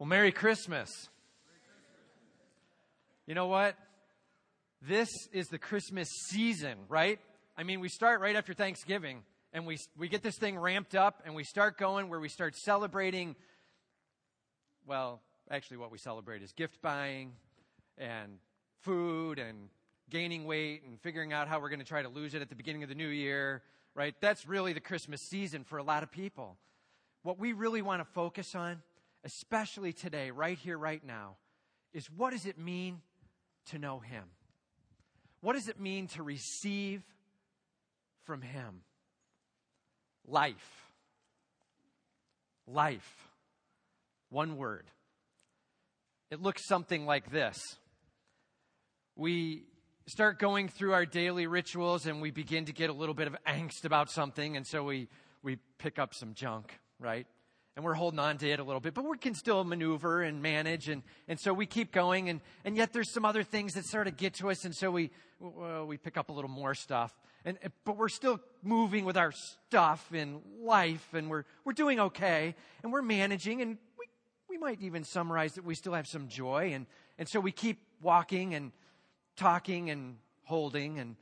Well, Merry Christmas. You know what? This is the Christmas season, right? I mean, we start right after Thanksgiving and we, we get this thing ramped up and we start going where we start celebrating. Well, actually, what we celebrate is gift buying and food and gaining weight and figuring out how we're going to try to lose it at the beginning of the new year, right? That's really the Christmas season for a lot of people. What we really want to focus on, especially today, right here, right now, is what does it mean to know Him? What does it mean to receive from Him? Life. Life. One word. It looks something like this. We start going through our daily rituals and we begin to get a little bit of angst about something, and so we, we pick up some junk, right? And we're holding on to it a little bit, but we can still maneuver and manage, and, and so we keep going, and, and yet there's some other things that sort of get to us, and so we, well, we pick up a little more stuff. And, but we're still moving with our stuff in life, and we're, we're doing okay, and we're managing, and we, we might even summarize that we still have some joy, and, and so we keep walking and talking and holding, and,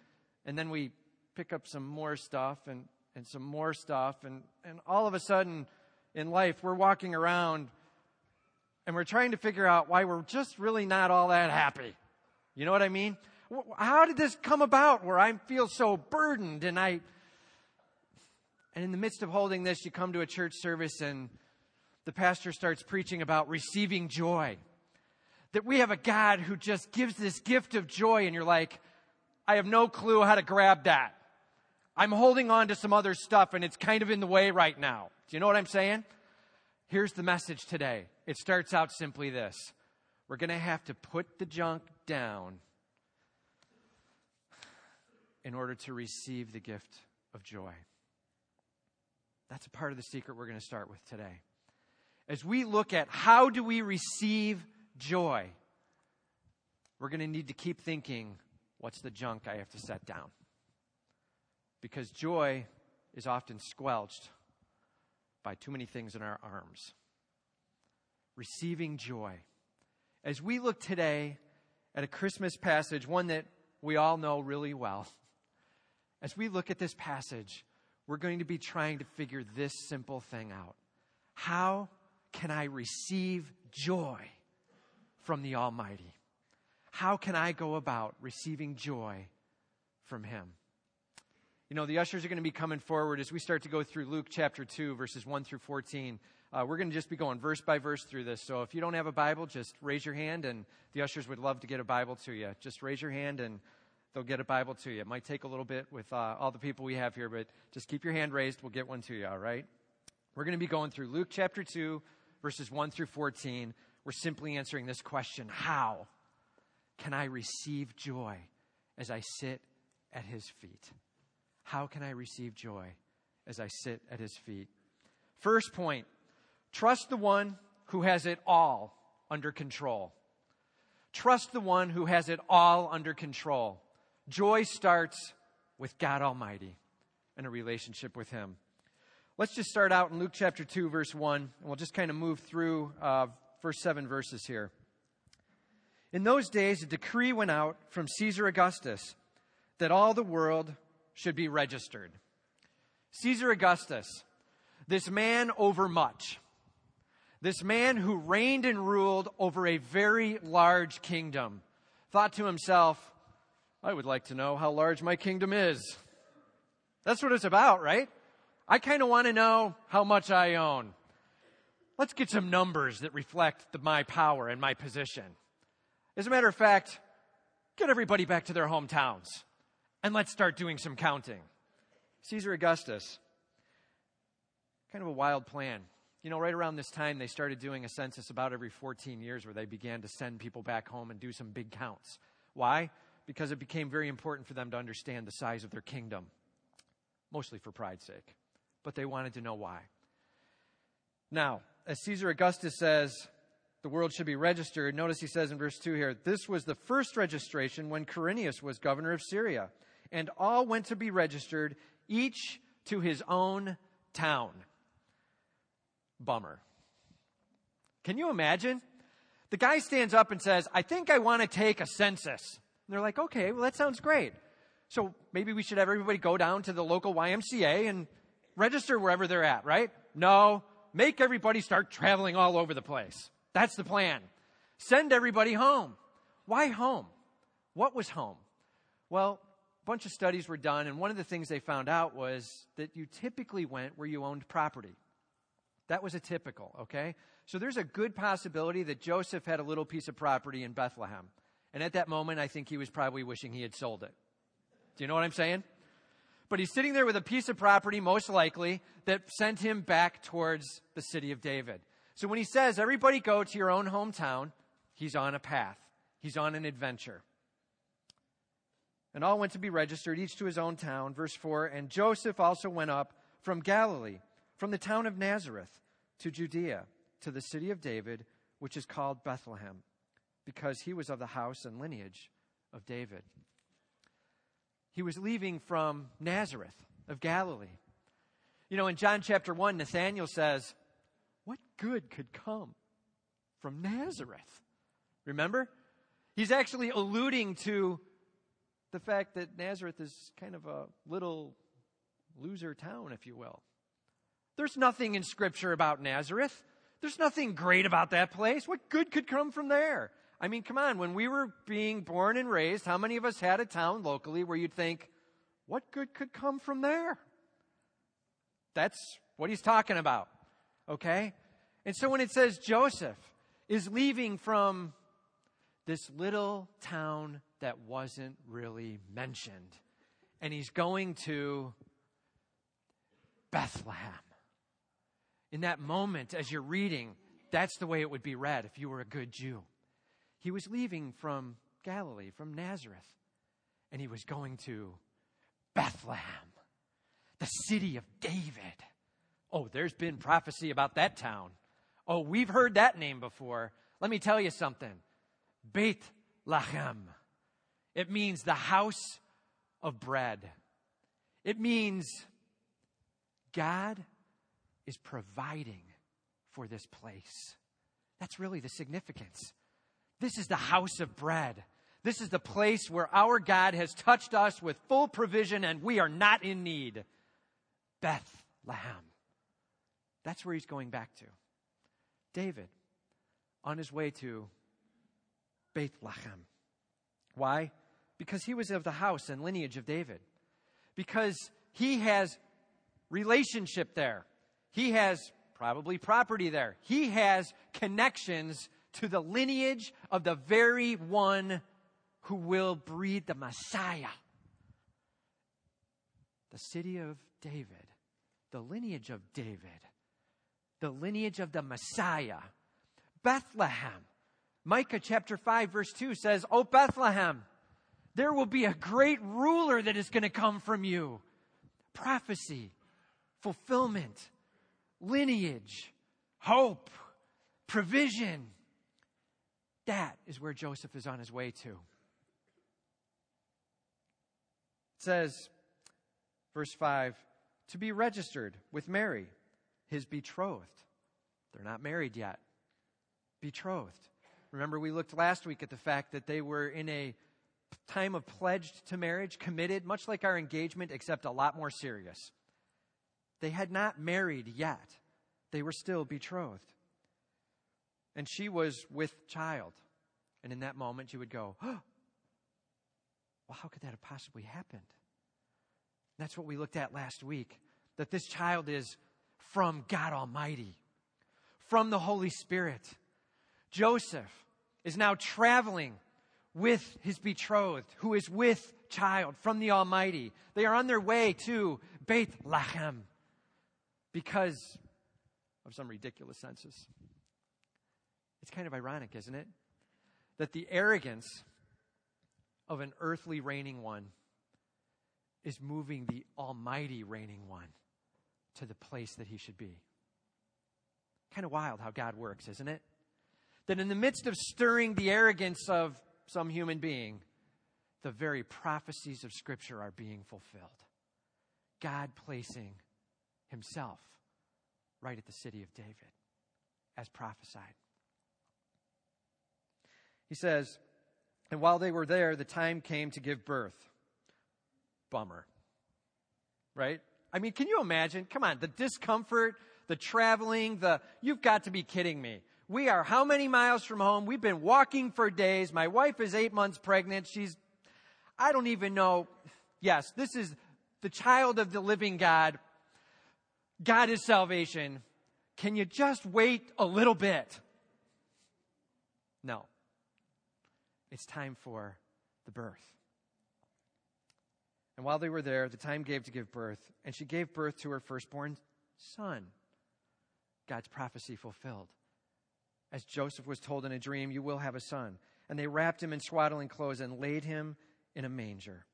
and then we pick up some more stuff and, and some more stuff, and, and all of a sudden in life, we're walking around and we're trying to figure out why we're just really not all that happy. You know what I mean? How did this come about where I feel so burdened and I, and in the midst of holding this, you come to a church service and the pastor starts preaching about receiving joy. That we have a God who just gives this gift of joy, and you're like, I have no clue how to grab that. I'm holding on to some other stuff and it's kind of in the way right now. Do you know what I'm saying? Here's the message today. It starts out simply this We're going to have to put the junk down in order to receive the gift of joy. That's a part of the secret we're going to start with today. As we look at how do we receive joy, we're going to need to keep thinking, what's the junk I have to set down? Because joy is often squelched by too many things in our arms. Receiving joy. As we look today at a Christmas passage, one that we all know really well, as we look at this passage, we're going to be trying to figure this simple thing out. How can I receive joy from the Almighty? How can I go about receiving joy from Him? You know, the ushers are going to be coming forward as we start to go through Luke chapter 2, verses 1 through 14. Uh, we're going to just be going verse by verse through this. So if you don't have a Bible, just raise your hand, and the ushers would love to get a Bible to you. Just raise your hand, and they'll get a Bible to you. It might take a little bit with uh, all the people we have here, but just keep your hand raised. We'll get one to you, all right? We're going to be going through Luke chapter 2, verses 1 through 14. We're simply answering this question How can I receive joy as I sit at his feet? How can I receive joy as I sit at his feet? First point trust the one who has it all under control. Trust the one who has it all under control. Joy starts with God Almighty and a relationship with Him. Let's just start out in Luke chapter 2, verse 1, and we'll just kind of move through uh, first seven verses here. In those days, a decree went out from Caesar Augustus that all the world should be registered. Caesar Augustus, this man over much, this man who reigned and ruled over a very large kingdom, thought to himself, I would like to know how large my kingdom is. That's what it's about, right? I kind of want to know how much I own. Let's get some numbers that reflect the, my power and my position. As a matter of fact, get everybody back to their hometowns and let's start doing some counting. Caesar Augustus, kind of a wild plan. You know, right around this time, they started doing a census about every 14 years where they began to send people back home and do some big counts. Why? Because it became very important for them to understand the size of their kingdom, mostly for pride's sake. But they wanted to know why. Now, as Caesar Augustus says, the world should be registered. Notice he says in verse 2 here, this was the first registration when Quirinius was governor of Syria and all went to be registered, each to his own town. Bummer. Can you imagine? The guy stands up and says, I think I want to take a census. And they're like, okay, well, that sounds great. So maybe we should have everybody go down to the local YMCA and register wherever they're at, right? No, make everybody start traveling all over the place. That's the plan. Send everybody home. Why home? What was home? Well, bunch of studies were done, and one of the things they found out was that you typically went where you owned property. That was a typical, okay? So there's a good possibility that Joseph had a little piece of property in Bethlehem. And at that moment, I think he was probably wishing he had sold it. Do you know what I'm saying? But he's sitting there with a piece of property, most likely, that sent him back towards the city of David. So when he says, everybody go to your own hometown, he's on a path. He's on an adventure. And all went to be registered, each to his own town. Verse 4 And Joseph also went up from Galilee, from the town of Nazareth, to Judea, to the city of David, which is called Bethlehem, because he was of the house and lineage of David. He was leaving from Nazareth of Galilee. You know, in John chapter 1, Nathanael says, What good could come from Nazareth? Remember? He's actually alluding to the fact that Nazareth is kind of a little loser town, if you will. There's nothing in Scripture about Nazareth. There's nothing great about that place. What good could come from there? I mean, come on, when we were being born and raised, how many of us had a town locally where you'd think, what good could come from there? That's what he's talking about. Okay? And so when it says Joseph is leaving from this little town that wasn't really mentioned, and he's going to Bethlehem. In that moment, as you're reading, that's the way it would be read if you were a good Jew. He was leaving from Galilee, from Nazareth, and he was going to Bethlehem, the city of David. Oh, there's been prophecy about that town. Oh, we've heard that name before. Let me tell you something. Beit Lachem. It means the house of bread. It means God is providing for this place. That's really the significance. This is the house of bread. This is the place where our God has touched us with full provision and we are not in need. Bethlehem. That's where he's going back to. David, on his way to Bethlehem. Why? Because he was of the house and lineage of David. Because he has relationship there. He has probably property there. He has connections to the lineage of the very one who will breed the Messiah. The city of David, the lineage of David, the lineage of the Messiah. Bethlehem. Micah chapter 5, verse 2 says, Oh, Bethlehem, there will be a great ruler that is going to come from you. Prophecy, fulfillment, lineage, hope, provision. That is where Joseph is on his way to. It says, verse 5, to be registered with Mary, his betrothed. They're not married yet. Betrothed. Remember, we looked last week at the fact that they were in a time of pledged to marriage, committed, much like our engagement, except a lot more serious. They had not married yet, they were still betrothed and she was with child. And in that moment, you would go, oh, well, how could that have possibly happened? That's what we looked at last week that this child is from God Almighty, from the Holy Spirit. Joseph is now traveling with his betrothed, who is with child from the Almighty. They are on their way to Beit Lachem because of some ridiculous census. It's kind of ironic, isn't it? That the arrogance of an earthly reigning one is moving the almighty reigning one to the place that he should be. Kind of wild how God works, isn't it? That in the midst of stirring the arrogance of some human being, the very prophecies of Scripture are being fulfilled. God placing himself right at the city of David as prophesied. He says, And while they were there, the time came to give birth. Bummer. Right? I mean, can you imagine? Come on, the discomfort, the traveling, the, you've got to be kidding me. We are how many miles from home? We've been walking for days. My wife is eight months pregnant. She's, I don't even know. Yes, this is the child of the living God. God is salvation. Can you just wait a little bit? No. It's time for the birth. And while they were there, the time gave to give birth, and she gave birth to her firstborn son. God's prophecy fulfilled. As Joseph was told in a dream, you will have a son. And they wrapped him in swaddling clothes and laid him in a manger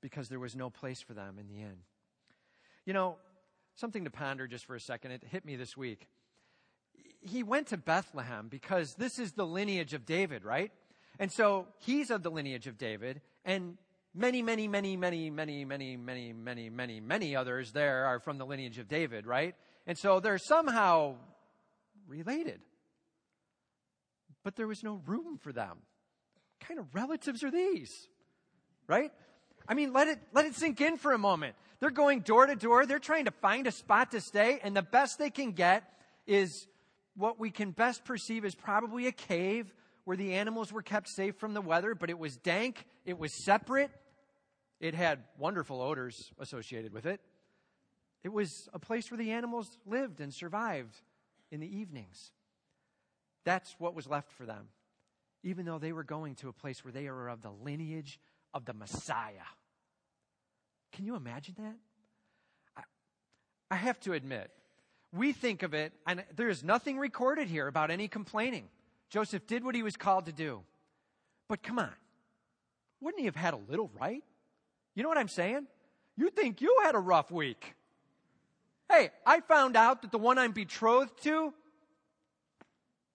because there was no place for them in the inn. You know, something to ponder just for a second. It hit me this week. He went to Bethlehem because this is the lineage of David, right? And so he's of the lineage of David, and many, many, many, many, many, many, many, many, many, many others there are from the lineage of David, right? And so they're somehow related. But there was no room for them. What kind of relatives are these? Right? I mean, let it, let it sink in for a moment. They're going door to door. They're trying to find a spot to stay. And the best they can get is what we can best perceive as probably a cave where the animals were kept safe from the weather, but it was dank. It was separate. It had wonderful odors associated with it. It was a place where the animals lived and survived in the evenings. That's what was left for them, even though they were going to a place where they were of the lineage of the Messiah. Can you imagine that? I, I have to admit, we think of it, and there is nothing recorded here about any complaining. Joseph did what he was called to do. But come on, wouldn't he have had a little right? You know what I'm saying? You think you had a rough week. Hey, I found out that the one I'm betrothed to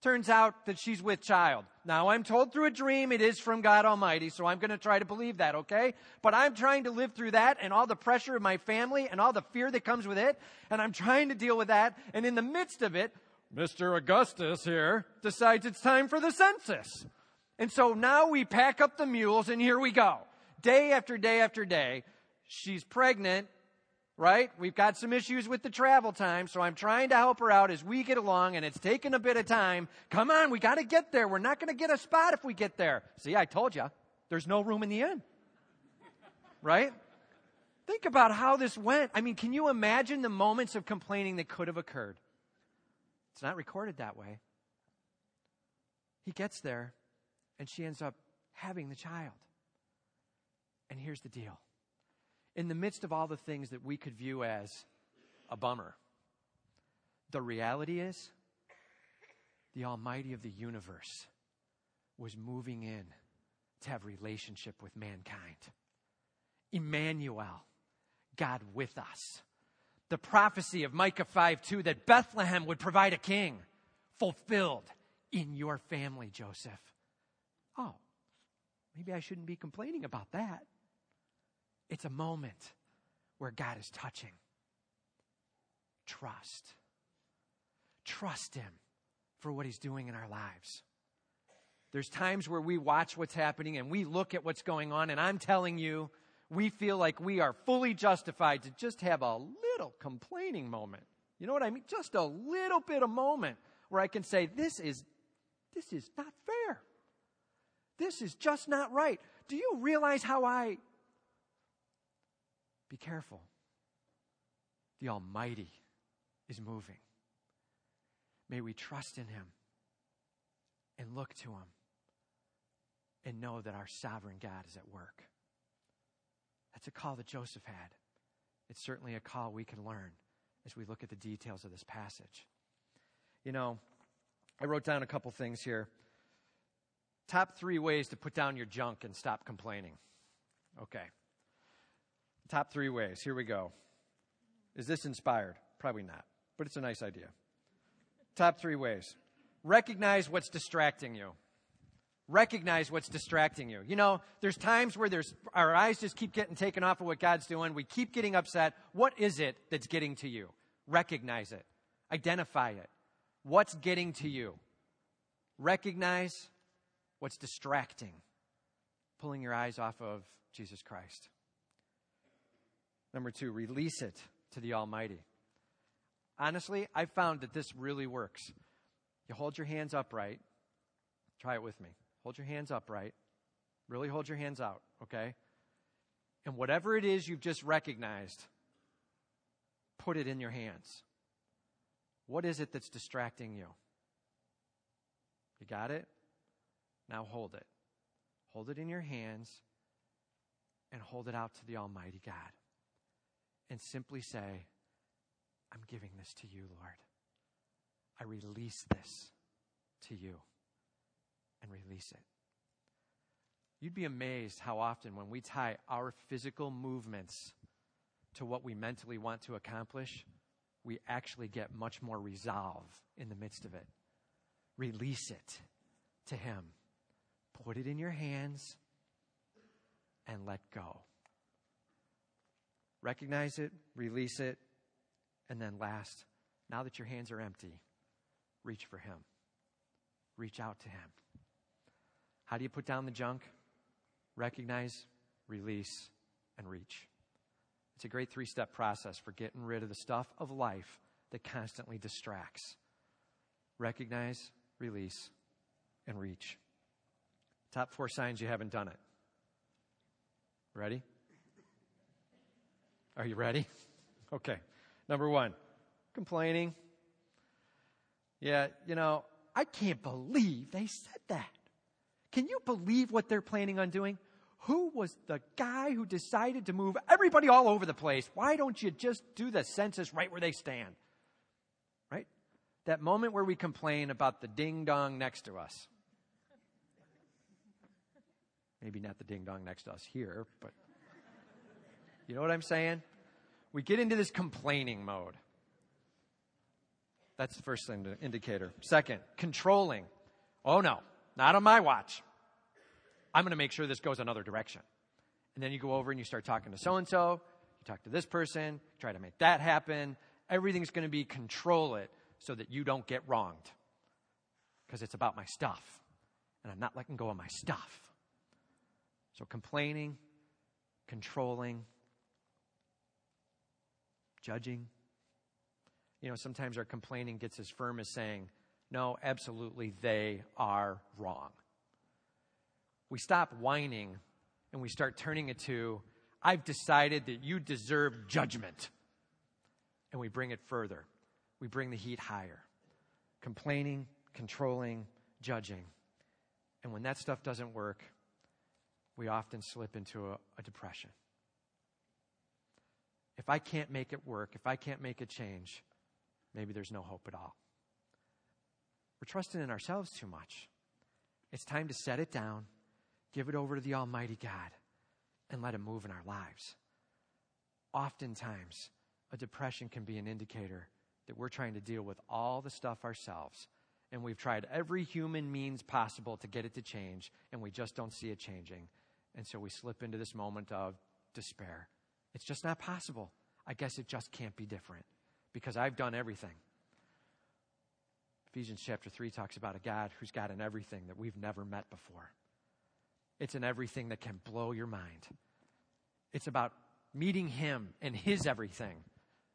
turns out that she's with child. Now I'm told through a dream it is from God Almighty, so I'm going to try to believe that, okay? But I'm trying to live through that and all the pressure of my family and all the fear that comes with it, and I'm trying to deal with that, and in the midst of it, Mr. Augustus here decides it's time for the census. And so now we pack up the mules and here we go. Day after day after day, she's pregnant right? We've got some issues with the travel time, so I'm trying to help her out as we get along, and it's taken a bit of time. Come on, we got to get there. We're not going to get a spot if we get there. See, I told you, there's no room in the inn. Right? Think about how this went. I mean, can you imagine the moments of complaining that could have occurred? It's not recorded that way. He gets there, and she ends up having the child. And here's the deal in the midst of all the things that we could view as a bummer, the reality is the Almighty of the universe was moving in to have relationship with mankind. Emmanuel, God with us. The prophecy of Micah 5 2 that Bethlehem would provide a king fulfilled in your family, Joseph. Oh, maybe I shouldn't be complaining about that. It's a moment where God is touching. Trust. Trust Him for what He's doing in our lives. There's times where we watch what's happening and we look at what's going on, and I'm telling you, we feel like we are fully justified to just have a little complaining moment. You know what I mean? Just a little bit of moment where I can say, this is, this is not fair. This is just not right. Do you realize how I be careful. The Almighty is moving. May we trust in Him and look to Him and know that our sovereign God is at work. That's a call that Joseph had. It's certainly a call we can learn as we look at the details of this passage. You know, I wrote down a couple things here. Top three ways to put down your junk and stop complaining. Okay. Top three ways. Here we go. Is this inspired? Probably not, but it's a nice idea. Top three ways. Recognize what's distracting you. Recognize what's distracting you. You know, there's times where there's our eyes just keep getting taken off of what God's doing. We keep getting upset. What is it that's getting to you? Recognize it. Identify it. What's getting to you? Recognize What's distracting? Pulling your eyes off of Jesus Christ. Number two, release it to the Almighty. Honestly, I found that this really works. You hold your hands upright. Try it with me. Hold your hands upright. Really hold your hands out, okay? And whatever it is you've just recognized, put it in your hands. What is it that's distracting you? You got it? Now hold it. Hold it in your hands and hold it out to the Almighty God. And simply say, I'm giving this to you, Lord. I release this to you and release it. You'd be amazed how often when we tie our physical movements to what we mentally want to accomplish, we actually get much more resolve in the midst of it. Release it to Him. Put it in your hands and let go. Recognize it, release it, and then last, now that your hands are empty, reach for Him. Reach out to Him. How do you put down the junk? Recognize, release, and reach. It's a great three step process for getting rid of the stuff of life that constantly distracts. Recognize, release, and reach. Top four signs you haven't done it. Ready? Are you ready? Okay. Number one, complaining. Yeah, you know, I can't believe they said that. Can you believe what they're planning on doing? Who was the guy who decided to move everybody all over the place? Why don't you just do the census right where they stand? Right? That moment where we complain about the ding dong next to us. Maybe not the ding dong next to us here, but you know what I'm saying? We get into this complaining mode. That's the first indicator. Second, controlling. Oh no, not on my watch. I'm going to make sure this goes another direction. And then you go over and you start talking to so and so, you talk to this person, try to make that happen. Everything's going to be control it so that you don't get wronged. Because it's about my stuff. And I'm not letting go of my stuff. So complaining, controlling, judging. You know, sometimes our complaining gets as firm as saying, no, absolutely, they are wrong we stop whining and we start turning it to, I've decided that you deserve judgment. And we bring it further. We bring the heat higher. Complaining, controlling, judging. And when that stuff doesn't work, we often slip into a, a depression. If I can't make it work, if I can't make a change, maybe there's no hope at all. We're trusting in ourselves too much. It's time to set it down give it over to the Almighty God, and let Him move in our lives. Oftentimes, a depression can be an indicator that we're trying to deal with all the stuff ourselves. And we've tried every human means possible to get it to change, and we just don't see it changing. And so we slip into this moment of despair. It's just not possible. I guess it just can't be different because I've done everything. Ephesians chapter 3 talks about a God who's got an everything that we've never met before. It's in everything that can blow your mind. It's about meeting Him and His everything,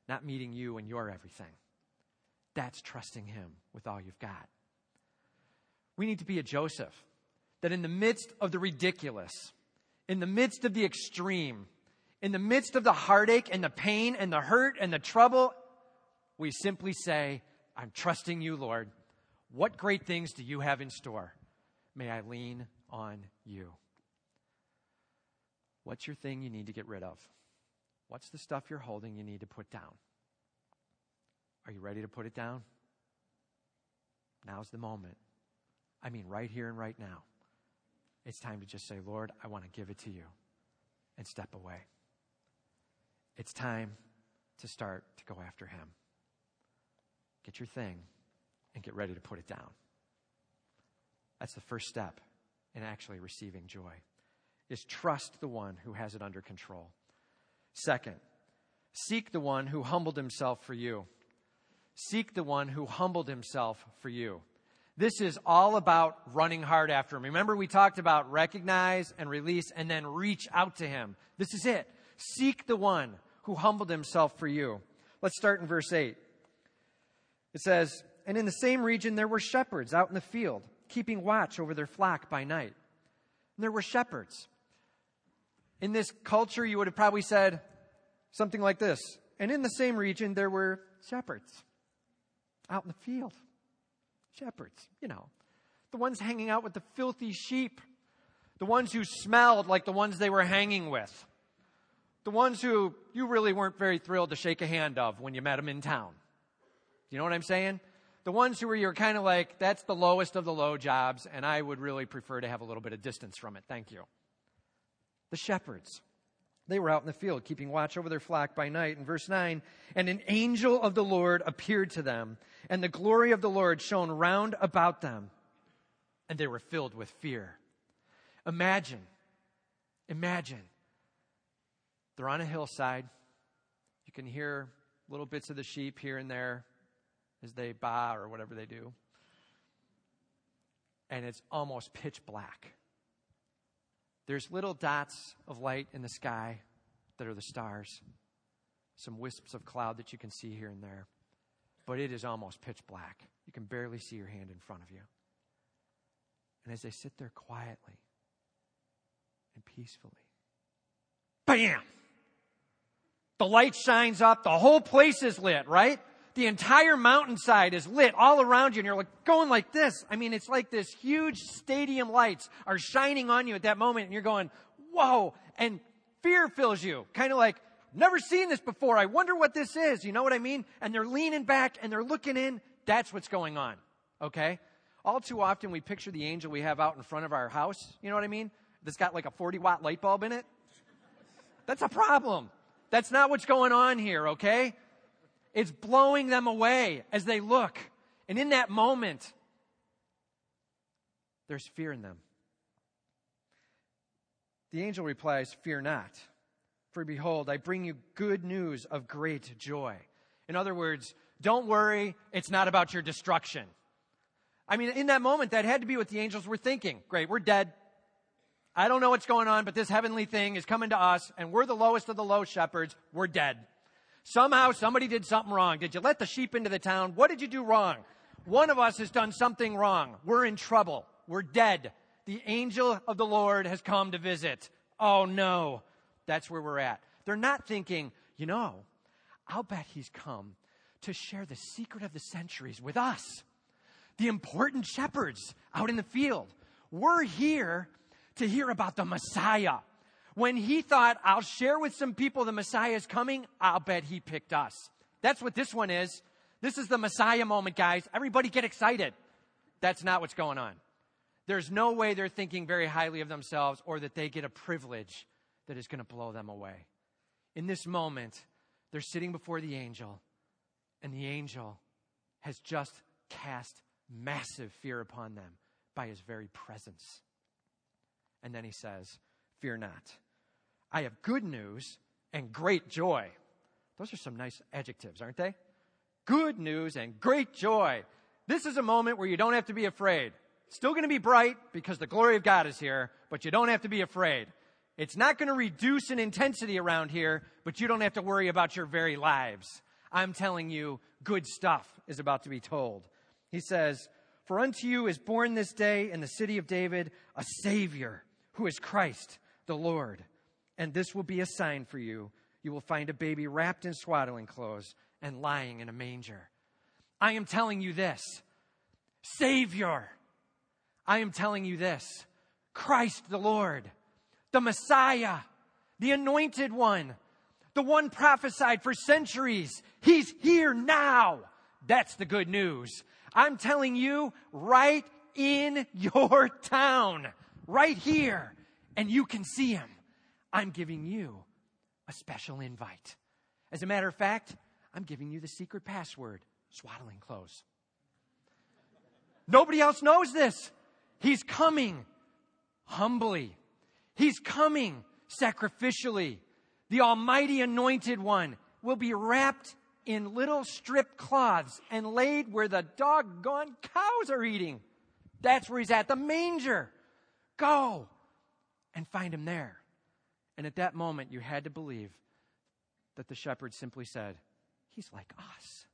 not meeting you and your everything. That's trusting Him with all you've got. We need to be a Joseph that in the midst of the ridiculous, in the midst of the extreme, in the midst of the heartache and the pain and the hurt and the trouble, we simply say, I'm trusting you, Lord. What great things do you have in store? May I lean on you. What's your thing you need to get rid of? What's the stuff you're holding you need to put down? Are you ready to put it down? Now's the moment. I mean, right here and right now. It's time to just say, Lord, I want to give it to you and step away. It's time to start to go after Him. Get your thing and get ready to put it down. That's the first step in actually receiving joy is trust the one who has it under control. Second, seek the one who humbled himself for you. Seek the one who humbled himself for you. This is all about running hard after him. Remember, we talked about recognize and release and then reach out to him. This is it. Seek the one who humbled himself for you. Let's start in verse 8. It says, And in the same region there were shepherds out in the field, keeping watch over their flock by night. And there were shepherds. In this culture, you would have probably said something like this. And in the same region there were shepherds out in the field Shepherds, you know, the ones hanging out with the filthy sheep, the ones who smelled like the ones they were hanging with, the ones who you really weren't very thrilled to shake a hand of when you met them in town. You know what I'm saying? The ones who were you're kind of like, that's the lowest of the low jobs, and I would really prefer to have a little bit of distance from it. Thank you. The shepherds. They were out in the field, keeping watch over their flock by night. In verse 9, and an angel of the Lord appeared to them, and the glory of the Lord shone round about them, and they were filled with fear. Imagine, imagine, they're on a hillside. You can hear little bits of the sheep here and there as they baa or whatever they do. And it's almost pitch black. There's little dots of light in the sky that are the stars, some wisps of cloud that you can see here and there. But it is almost pitch black. You can barely see your hand in front of you. And as they sit there quietly and peacefully, bam! The light shines up. The whole place is lit, right? the entire mountainside is lit all around you and you're like going like this. I mean, it's like this huge stadium lights are shining on you at that moment and you're going, whoa. And fear fills you. Kind of like, never seen this before. I wonder what this is. You know what I mean? And they're leaning back and they're looking in. That's what's going on. Okay? All too often we picture the angel we have out in front of our house. You know what I mean? That's got like a 40 watt light bulb in it. That's a problem. That's not what's going on here, okay? It's blowing them away as they look. And in that moment, there's fear in them. The angel replies, Fear not, for behold, I bring you good news of great joy. In other words, don't worry, it's not about your destruction. I mean, in that moment, that had to be what the angels were thinking. Great, we're dead. I don't know what's going on, but this heavenly thing is coming to us, and we're the lowest of the low shepherds. We're dead. Somehow somebody did something wrong. Did you let the sheep into the town? What did you do wrong? One of us has done something wrong. We're in trouble. We're dead. The angel of the Lord has come to visit. Oh no. That's where we're at. They're not thinking, you know, I'll bet he's come to share the secret of the centuries with us, the important shepherds out in the field. We're here to hear about the Messiah when he thought, I'll share with some people the Messiah is coming, I'll bet he picked us. That's what this one is. This is the Messiah moment, guys. Everybody get excited. That's not what's going on. There's no way they're thinking very highly of themselves or that they get a privilege that is going to blow them away. In this moment, they're sitting before the angel, and the angel has just cast massive fear upon them by his very presence. And then he says, Fear not. I have good news and great joy. Those are some nice adjectives, aren't they? Good news and great joy. This is a moment where you don't have to be afraid. It's still going to be bright because the glory of God is here, but you don't have to be afraid. It's not going to reduce in intensity around here, but you don't have to worry about your very lives. I'm telling you, good stuff is about to be told. He says, For unto you is born this day in the city of David a Savior who is Christ the Lord and this will be a sign for you. You will find a baby wrapped in swaddling clothes and lying in a manger. I am telling you this Savior. I am telling you this Christ the Lord, the Messiah, the anointed one, the one prophesied for centuries. He's here now. That's the good news. I'm telling you right in your town, right here, and you can see him. I'm giving you a special invite. As a matter of fact, I'm giving you the secret password swaddling clothes. Nobody else knows this. He's coming humbly, He's coming sacrificially. The Almighty Anointed One will be wrapped in little strip cloths and laid where the doggone cows are eating. That's where he's at, the manger. Go and find him there. And at that moment, you had to believe that the shepherd simply said, He's like us.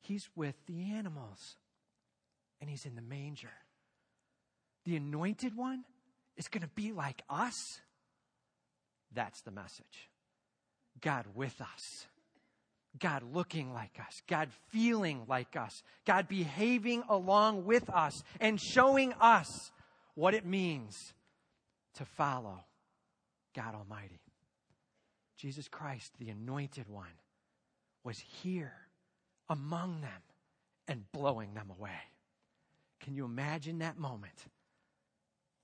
He's with the animals, and he's in the manger. The anointed one is going to be like us. That's the message. God with us. God looking like us, God feeling like us, God behaving along with us and showing us what it means to follow God Almighty. Jesus Christ, the anointed one, was here among them and blowing them away. Can you imagine that moment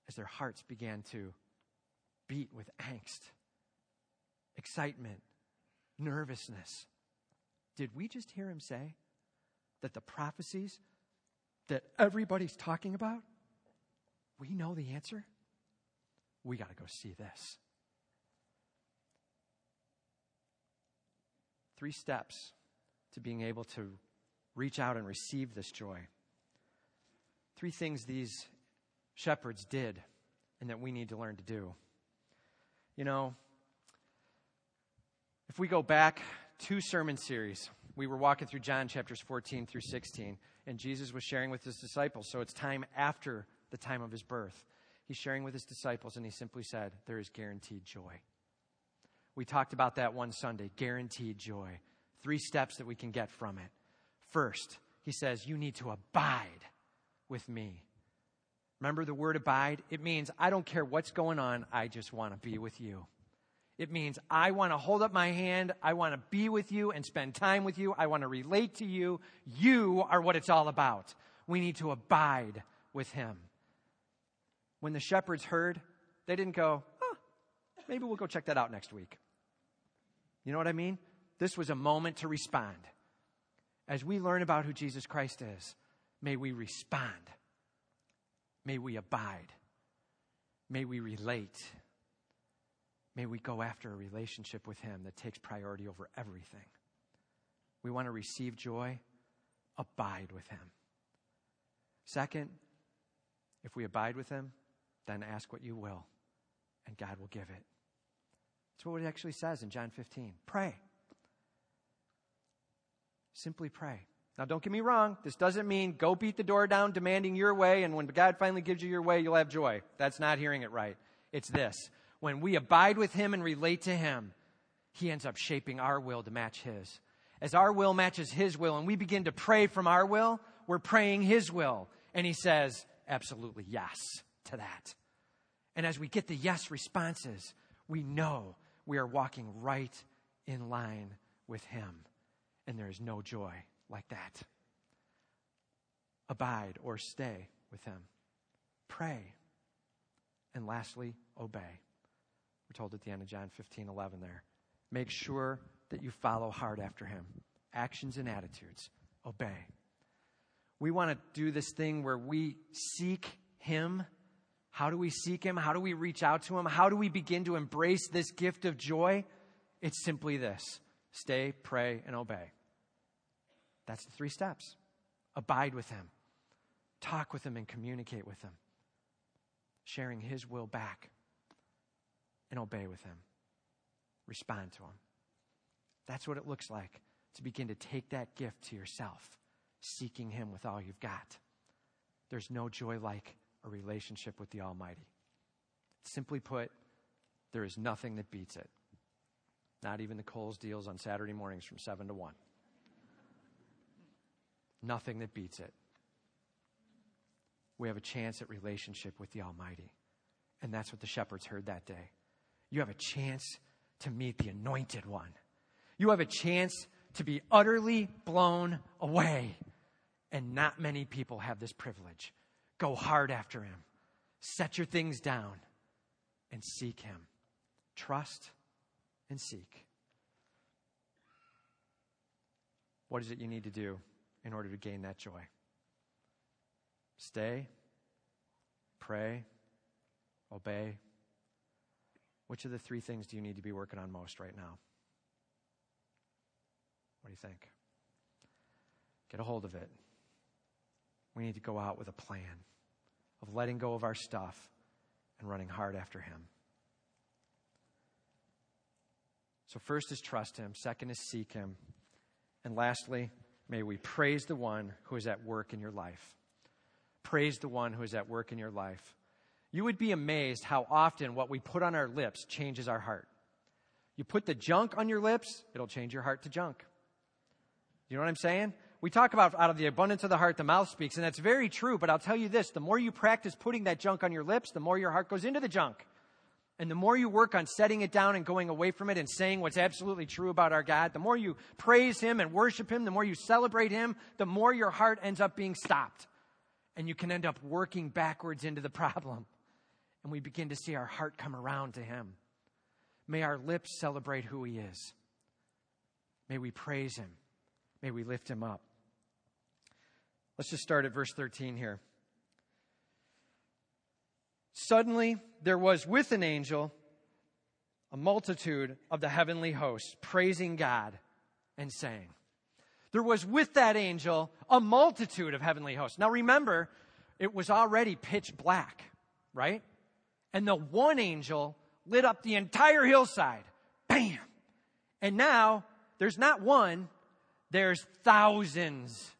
as their hearts began to beat with angst, excitement, nervousness? Did we just hear him say that the prophecies that everybody's talking about, we know the answer? We got to go see this. Three steps to being able to reach out and receive this joy. Three things these shepherds did and that we need to learn to do. You know, if we go back two sermon series, we were walking through John chapters 14 through 16, and Jesus was sharing with his disciples. So it's time after the time of his birth. He's sharing with his disciples, and he simply said, There is guaranteed joy. We talked about that one Sunday guaranteed joy. Three steps that we can get from it. First, he says, You need to abide with me. Remember the word abide? It means I don't care what's going on, I just want to be with you. It means I want to hold up my hand, I want to be with you and spend time with you, I want to relate to you. You are what it's all about. We need to abide with him. When the shepherds heard, they didn't go, maybe we'll go check that out next week. You know what I mean? This was a moment to respond. As we learn about who Jesus Christ is, may we respond. May we abide. May we relate. May we go after a relationship with Him that takes priority over everything. We want to receive joy, abide with Him. Second, if we abide with Him, then ask what you will, and God will give it. That's what it actually says in John 15. Pray. Simply pray. Now, don't get me wrong. This doesn't mean go beat the door down demanding your way, and when God finally gives you your way, you'll have joy. That's not hearing it right. It's this. When we abide with Him and relate to Him, He ends up shaping our will to match His. As our will matches His will, and we begin to pray from our will, we're praying His will. And He says, absolutely yes to that. And as we get the yes responses, we know we are walking right in line with Him. And there is no joy like that. Abide or stay with Him. Pray. And lastly, obey. We're told at the end of John 15 11 there. Make sure that you follow hard after Him. Actions and attitudes. Obey. We want to do this thing where we seek Him. How do we seek Him? How do we reach out to Him? How do we begin to embrace this gift of joy? It's simply this stay, pray, and obey. That's the three steps. Abide with Him, talk with Him, and communicate with Him, sharing His will back, and obey with Him. Respond to Him. That's what it looks like to begin to take that gift to yourself, seeking Him with all you've got. There's no joy like a relationship with the Almighty. Simply put, there is nothing that beats it. Not even the Kohl's deals on Saturday mornings from 7 to 1. Nothing that beats it. We have a chance at relationship with the Almighty. And that's what the shepherds heard that day. You have a chance to meet the anointed one. You have a chance to be utterly blown away. And not many people have this privilege. Go hard after him. Set your things down and seek him. Trust and seek. What is it you need to do in order to gain that joy? Stay, pray, obey. Which of the three things do you need to be working on most right now? What do you think? Get a hold of it. We need to go out with a plan of letting go of our stuff and running hard after Him. So, first is trust Him, second is seek Him, and lastly, may we praise the one who is at work in your life. Praise the one who is at work in your life. You would be amazed how often what we put on our lips changes our heart. You put the junk on your lips, it'll change your heart to junk. You know what I'm saying? We talk about out of the abundance of the heart, the mouth speaks, and that's very true, but I'll tell you this the more you practice putting that junk on your lips, the more your heart goes into the junk. And the more you work on setting it down and going away from it and saying what's absolutely true about our God, the more you praise Him and worship Him, the more you celebrate Him, the more your heart ends up being stopped. And you can end up working backwards into the problem. And we begin to see our heart come around to Him. May our lips celebrate who He is. May we praise Him. May we lift Him up. Let's just start at verse 13 here. Suddenly, there was with an angel a multitude of the heavenly hosts praising God and saying, There was with that angel a multitude of heavenly hosts. Now remember, it was already pitch black, right? And the one angel lit up the entire hillside. Bam! And now there's not one, there's thousands.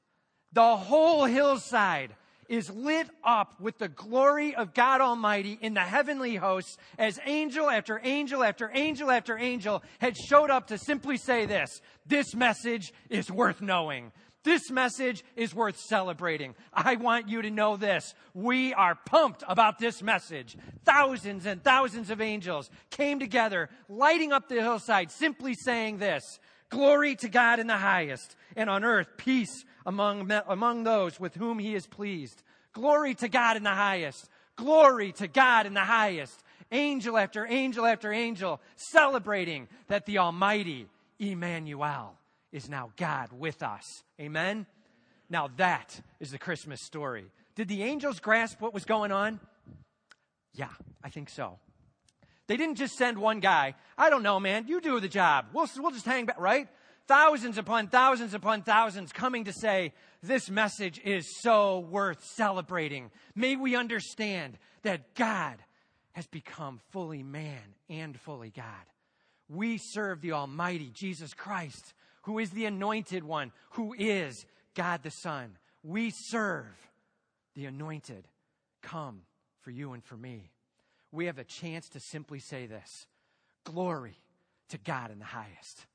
The whole hillside is lit up with the glory of God Almighty in the heavenly hosts as angel after angel after angel after angel had showed up to simply say this this message is worth knowing. This message is worth celebrating. I want you to know this. We are pumped about this message. Thousands and thousands of angels came together, lighting up the hillside, simply saying this Glory to God in the highest, and on earth peace among, among those with whom he is pleased. Glory to God in the highest. Glory to God in the highest. Angel after angel after angel celebrating that the Almighty Emmanuel is now God with us. Amen? Now that is the Christmas story. Did the angels grasp what was going on? Yeah, I think so. They didn't just send one guy. I don't know, man. You do the job. We'll, we'll just hang back, right? Thousands upon thousands upon thousands coming to say, This message is so worth celebrating. May we understand that God has become fully man and fully God. We serve the Almighty Jesus Christ, who is the anointed one, who is God the Son. We serve the anointed. Come for you and for me. We have a chance to simply say this Glory to God in the highest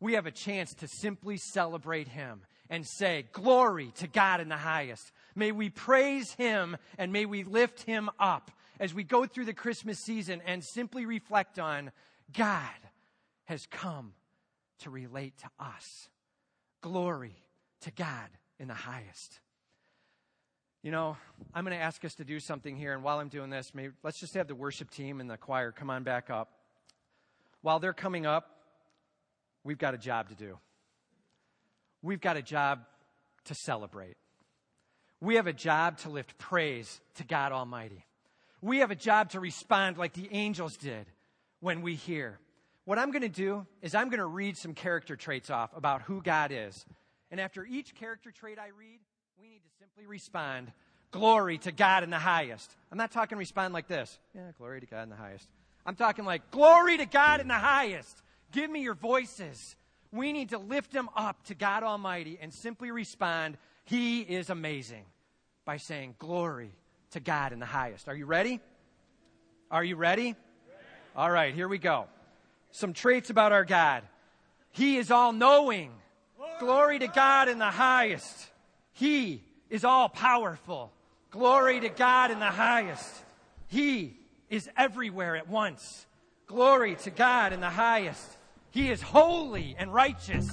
we have a chance to simply celebrate Him and say, Glory to God in the highest. May we praise Him and may we lift Him up as we go through the Christmas season and simply reflect on God has come to relate to us. Glory to God in the highest. You know, I'm going to ask us to do something here, and while I'm doing this, maybe, let's just have the worship team and the choir come on back up. While they're coming up, we've got a job to do. We've got a job to celebrate. We have a job to lift praise to God Almighty. We have a job to respond like the angels did when we hear. What I'm going to do is I'm going to read some character traits off about who God is. And after each character trait I read, we need to simply respond, Glory to God in the highest. I'm not talking respond like this. Yeah, glory to God in the highest. I'm talking like, Glory to God in the highest. Give me your voices. We need to lift them up to God Almighty and simply respond, He is amazing, by saying, Glory to God in the highest. Are you ready? Are you ready? All right, here we go. Some traits about our God. He is all knowing. Glory to God in the highest. He is all powerful. Glory to God in the highest. He is everywhere at once. Glory to God in the highest. He is holy and righteous.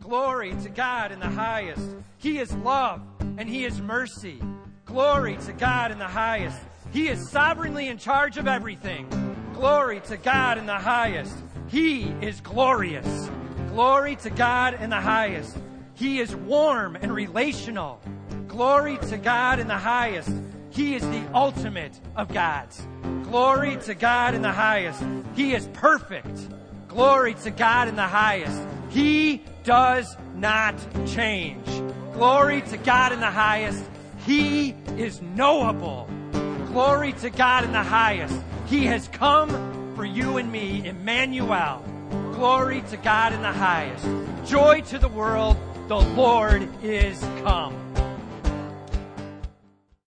Glory to God in the highest. He is love and He is mercy. Glory to God in the highest. He is sovereignly in charge of everything. Glory to God in the highest. He is glorious. Glory to God in the highest. He is warm and relational. Glory to God in the highest. He is the ultimate of gods. Glory to God in the highest. He is perfect. Glory to God in the highest. He does not change. Glory to God in the highest. He is knowable. Glory to God in the highest. He has come for you and me, Emmanuel. Glory to God in the highest. Joy to the world. The Lord is come.